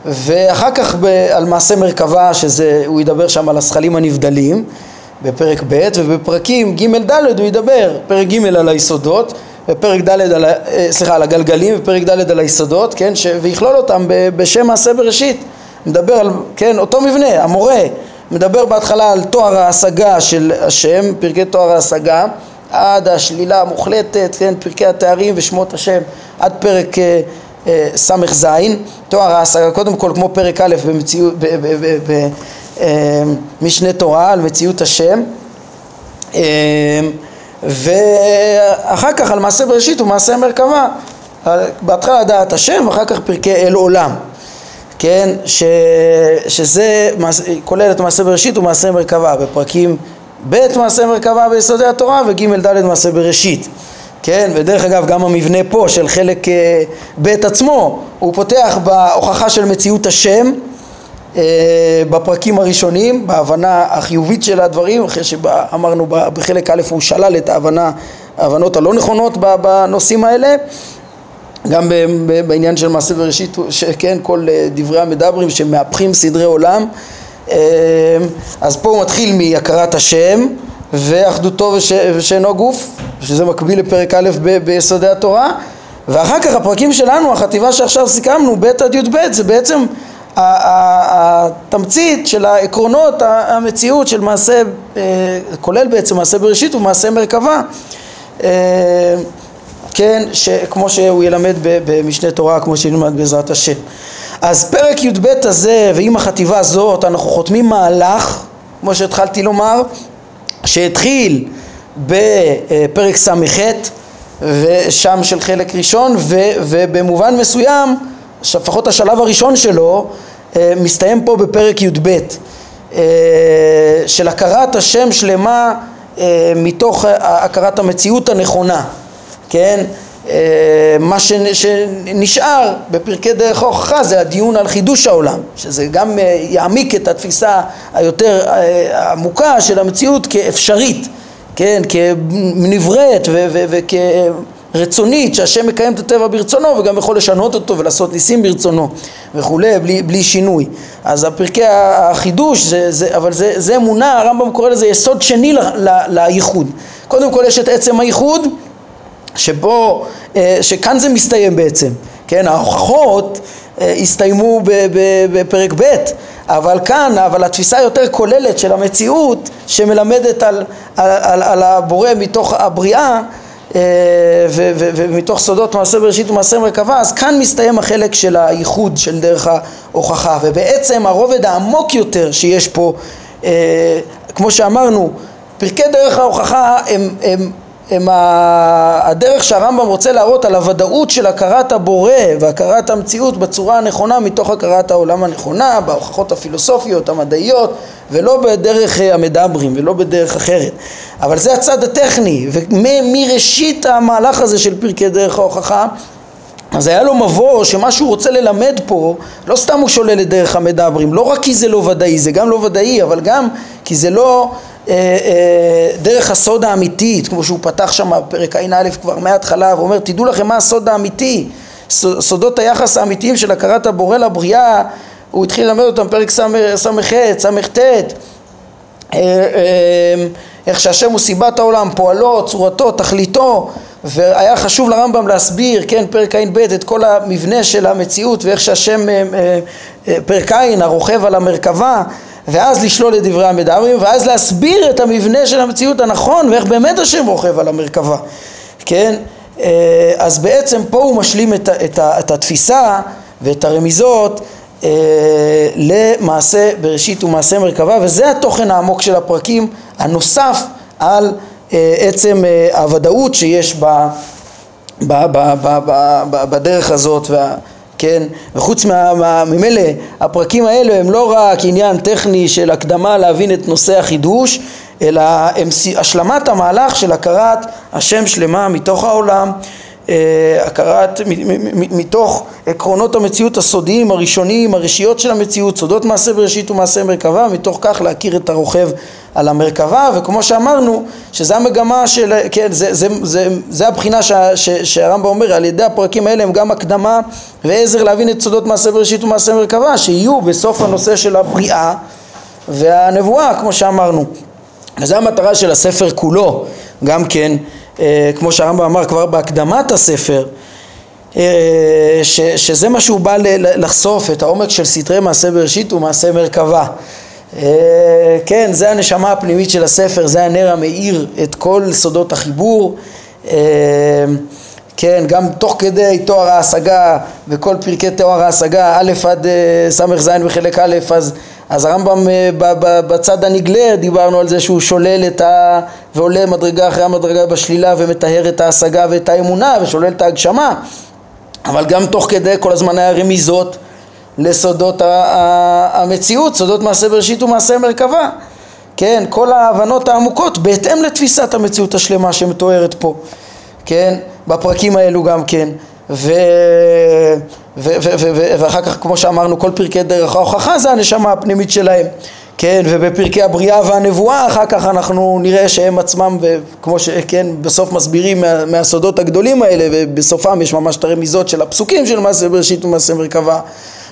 A: ואחר כך ב, על מעשה מרכבה, שזה, הוא ידבר שם על השכלים הנבדלים בפרק ב' ובפרקים ג' ד' הוא ידבר, פרק ג' על היסודות ופרק ד' על, אה, סליחה, על הגלגלים ופרק ד' על היסודות, כן, ש, ויכלול אותם ב, בשם מעשה בראשית, מדבר על, כן, אותו מבנה, המורה, מדבר בהתחלה על תואר ההשגה של השם, פרקי תואר ההשגה, עד השלילה המוחלטת, כן, פרקי התארים ושמות השם, עד פרק אה, ס"ז, תואר ההשגה, קודם כל כמו פרק א' במשנה תורה על מציאות השם. ואחר כך על מעשה בראשית ומעשה מרכבה בהתחלה דעת השם, אחר כך פרקי אל עולם. כן, ש, שזה כולל את מעשה בראשית ומעשה מרכבה בפרקים ב' מעשה מרכבה ביסודי התורה וג' ד' מעשה בראשית כן, ודרך אגב גם המבנה פה של חלק אה, ב' עצמו, הוא פותח בהוכחה של מציאות השם אה, בפרקים הראשונים, בהבנה החיובית של הדברים, אחרי שאמרנו בחלק א' הוא שלל את ההבנה, ההבנות הלא נכונות בנושאים האלה, גם בעניין של מעשה בראשית, כן, כל אה, דברי המדברים שמהפכים סדרי עולם, אז פה הוא מתחיל מהכרת השם ואחדותו וש, ושאינו גוף, שזה מקביל לפרק א' ב, ביסודי התורה, ואחר כך הפרקים שלנו, החטיבה שעכשיו סיכמנו, ב' עד י"ב, זה בעצם התמצית של העקרונות המציאות של מעשה, אה, כולל בעצם מעשה בראשית ומעשה מרכבה, אה, כן, כמו שהוא ילמד במשנה תורה, כמו שנלמד בעזרת השם. אז פרק י"ב הזה, ועם החטיבה הזאת, אנחנו חותמים מהלך, כמו שהתחלתי לומר, שהתחיל בפרק ס"ח ושם של חלק ראשון ו, ובמובן מסוים, לפחות השלב הראשון שלו, אה, מסתיים פה בפרק י"ב אה, של הכרת השם שלמה אה, מתוך הכרת המציאות הנכונה, כן? מה שנשאר בפרקי דרך ההוכחה זה הדיון על חידוש העולם, שזה גם יעמיק את התפיסה היותר עמוקה של המציאות כאפשרית, כן, כנבראת וכרצונית, שהשם מקיים את הטבע ברצונו וגם יכול לשנות אותו ולעשות ניסים ברצונו וכולי, בלי, בלי שינוי. אז הפרקי החידוש, זה, זה, אבל זה, זה אמונה, הרמב"ם קורא לזה יסוד שני לייחוד. קודם כל יש את עצם הייחוד, שבו, אה, שכאן זה מסתיים בעצם, כן, ההוכחות אה, הסתיימו בפרק ב', אבל כאן, אבל התפיסה היותר כוללת של המציאות שמלמדת על, על, על, על הבורא מתוך הבריאה ומתוך סודות מעשה בראשית ומעשה מרכבה, אז כאן מסתיים החלק של הייחוד של דרך ההוכחה, ובעצם הרובד העמוק יותר שיש פה, כמו שאמרנו, פרקי דרך ההוכחה הם, הם הם הדרך שהרמב"ם רוצה להראות על הוודאות של הכרת הבורא והכרת המציאות בצורה הנכונה מתוך הכרת העולם הנכונה, בהוכחות הפילוסופיות, המדעיות ולא בדרך המדברים ולא בדרך אחרת. אבל זה הצד הטכני ומראשית המהלך הזה של פרקי דרך ההוכחה אז היה לו מבוא שמה שהוא רוצה ללמד פה, לא סתם הוא שולל את דרך המדברים, לא רק כי זה לא ודאי, זה גם לא ודאי, אבל גם כי זה לא אה, אה, דרך הסוד האמיתית, כמו שהוא פתח שם בפרק ע"א כבר מההתחלה ואומר תדעו לכם מה הסוד האמיתי, סודות היחס האמיתיים של הכרת הבורא לבריאה, הוא התחיל ללמד אותם פרק ס"ח, ס"ט, אה, איך שהשם הוא סיבת העולם, פועלו, צורתו, תכליתו והיה חשוב לרמב"ם להסביר, כן, פרק ע"ב, את כל המבנה של המציאות ואיך שהשם, פרק ע', הרוכב על המרכבה ואז לשלול את דברי המדברים, ואז להסביר את המבנה של המציאות הנכון ואיך באמת השם רוכב על המרכבה, כן? אה, אז בעצם פה הוא משלים את, את, את התפיסה ואת הרמיזות אה, למעשה בראשית ומעשה מרכבה, וזה התוכן העמוק של הפרקים הנוסף על אה, עצם הוודאות שיש ב, ב, ב, ב, ב, ב, בדרך הזאת וה... כן? וחוץ ממילא הפרקים האלה הם לא רק עניין טכני של הקדמה להבין את נושא החידוש אלא הם השלמת המהלך של הכרת השם שלמה מתוך העולם הכרת מתוך עקרונות המציאות הסודיים הראשוניים הראשיות של המציאות סודות מעשה בראשית ומעשה מרכבה מתוך כך להכיר את הרוכב על המרכבה וכמו שאמרנו שזה המגמה של כן זה, זה, זה, זה הבחינה שהרמב"ם אומר על ידי הפרקים האלה הם גם הקדמה ועזר להבין את סודות מעשה בראשית ומעשה מרכבה שיהיו בסוף הנושא של הבריאה והנבואה כמו שאמרנו. וזו המטרה של הספר כולו גם כן אה, כמו שהרמב"ם אמר כבר בהקדמת הספר, אה, ש, שזה מה שהוא בא לחשוף, את העומק של סתרי מעשה בראשית ומעשה מרכבה. אה, כן, זה הנשמה הפנימית של הספר, זה הנר המאיר את כל סודות החיבור. כן, גם תוך כדי תואר ההשגה וכל פרקי תואר ההשגה, א' עד ס"ז בחלק א', אז אז הרמב"ם אה, בצד הנגלה דיברנו על זה שהוא שולל את ה... ועולה מדרגה אחרי המדרגה בשלילה ומטהר את ההשגה ואת האמונה ושולל את ההגשמה. אבל גם תוך כדי כל הזמן היה רמיזות לסודות המציאות, סודות מעשה בראשית ומעשה מרכבה. כן, כל ההבנות העמוקות בהתאם לתפיסת המציאות השלמה שמתוארת פה. כן, בפרקים האלו גם כן. ו... ו- ו- ו- ואחר כך כמו שאמרנו כל פרקי דרך ההוכחה זה הנשמה הפנימית שלהם כן ובפרקי הבריאה והנבואה אחר כך אנחנו נראה שהם עצמם וכמו שכן בסוף מסבירים מה, מהסודות הגדולים האלה ובסופם יש ממש את הרמיזות של הפסוקים של מעשה בראשית ומעשה מרכבה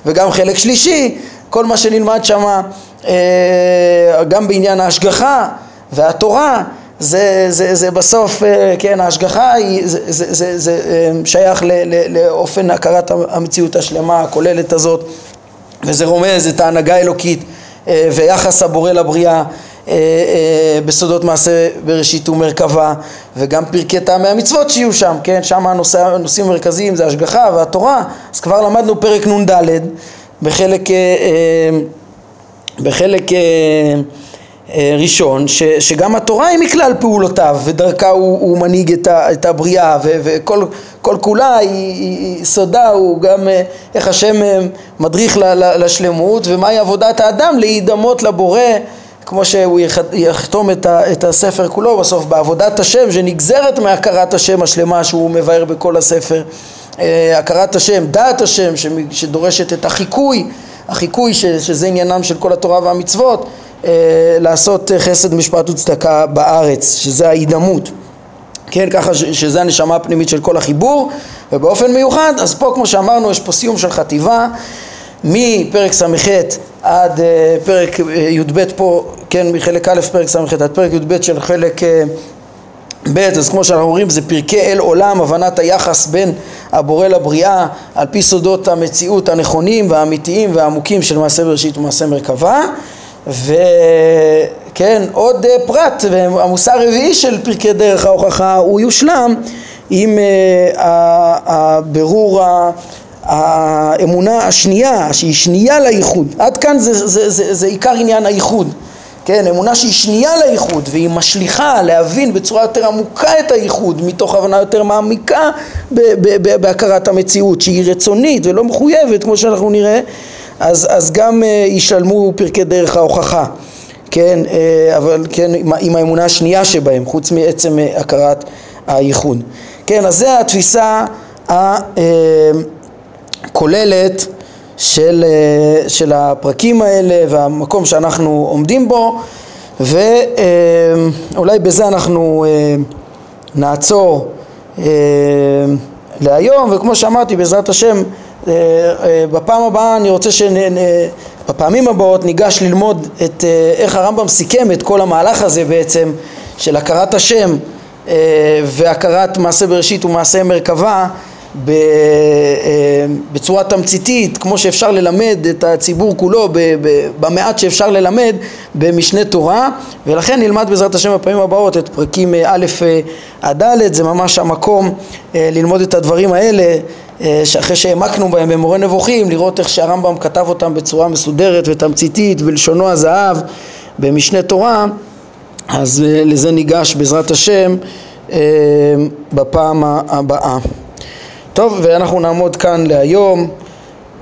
A: וגם חלק שלישי כל מה שנלמד שם אה, גם בעניין ההשגחה והתורה זה, זה, זה בסוף, אה, כן, ההשגחה היא, זה, זה, זה, זה אה, שייך ל, ל, לאופן הכרת המציאות השלמה הכוללת הזאת וזה רומז את ההנהגה האלוקית ויחס הבורא לבריאה בסודות מעשה בראשית ומרכבה וגם פרקי טעמי המצוות שיהיו שם, כן, שם הנושא, הנושאים המרכזיים זה השגחה והתורה. אז כבר למדנו פרק נ"ד בחלק, בחלק אה, ראשון, ש, שגם התורה היא מכלל פעולותיו ודרכה הוא, הוא מנהיג את, ה, את הבריאה ו, וכל כל כולה היא, היא, סודה הוא גם אה, איך השם אה, מדריך ל, ל, לשלמות ומהי עבודת האדם להידמות לבורא כמו שהוא יחתום את, ה, את הספר כולו בסוף בעבודת השם שנגזרת מהכרת השם השלמה שהוא מבאר בכל הספר. הכרת השם, דעת השם שדורשת את החיקוי החיקוי ש, שזה עניינם של כל התורה והמצוות. אה, לעשות חסד משפט וצדקה בארץ, שזה ההידמות. כן, ככה שזה הנשמה הפנימית של כל החיבור, ובאופן מיוחד, אז פה כמו שאמרנו יש פה סיום של חטיבה מפרק ס"ח עד uh, פרק י"ב פה, כן, מחלק א' פרק ס"ח עד פרק י"ב של חלק ב', אז כמו שאנחנו אומרים זה פרקי אל עולם, הבנת היחס בין הבורא לבריאה על פי סודות המציאות הנכונים והאמיתיים והעמוקים של מעשה בראשית ומעשה מרכבה כן, עוד פרט, והמושא הרביעי של פרקי דרך ההוכחה הוא יושלם עם הבירור האמונה השנייה, שהיא שנייה לייחוד. עד כאן זה, זה, זה, זה, זה עיקר עניין הייחוד. כן, אמונה שהיא שנייה לייחוד והיא משליכה להבין בצורה יותר עמוקה את הייחוד מתוך הבנה יותר מעמיקה בהכרת המציאות שהיא רצונית ולא מחויבת כמו שאנחנו נראה אז, אז גם uh, ישלמו פרקי דרך ההוכחה כן, uh, אבל כן עם, עם האמונה השנייה שבהם חוץ מעצם uh, הכרת הייחוד כן, אז זה התפיסה הכוללת של, אה, של הפרקים האלה והמקום שאנחנו עומדים בו ואולי בזה אנחנו אה, נעצור אה, להיום וכמו שאמרתי בעזרת השם בפעם הבאה אני רוצה שבפעמים הבאות ניגש ללמוד את איך הרמב"ם סיכם את כל המהלך הזה בעצם של הכרת השם והכרת מעשה בראשית ומעשה מרכבה אה, בצורה תמציתית, כמו שאפשר ללמד את הציבור כולו במעט שאפשר ללמד במשנה תורה. ולכן נלמד בעזרת השם בפעמים הבאות את פרקים אה, א' אה, עד ד', זה ממש המקום ללמוד את הדברים האלה שאחרי שהעמקנו בהם במורה נבוכים, לראות איך שהרמב"ם כתב אותם בצורה מסודרת ותמציתית בלשונו הזהב במשנה תורה, אז לזה ניגש בעזרת השם בפעם הבאה. טוב, ואנחנו נעמוד כאן להיום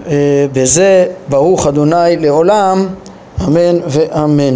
A: אה, בזה, ברוך אדוני לעולם, אמן ואמן.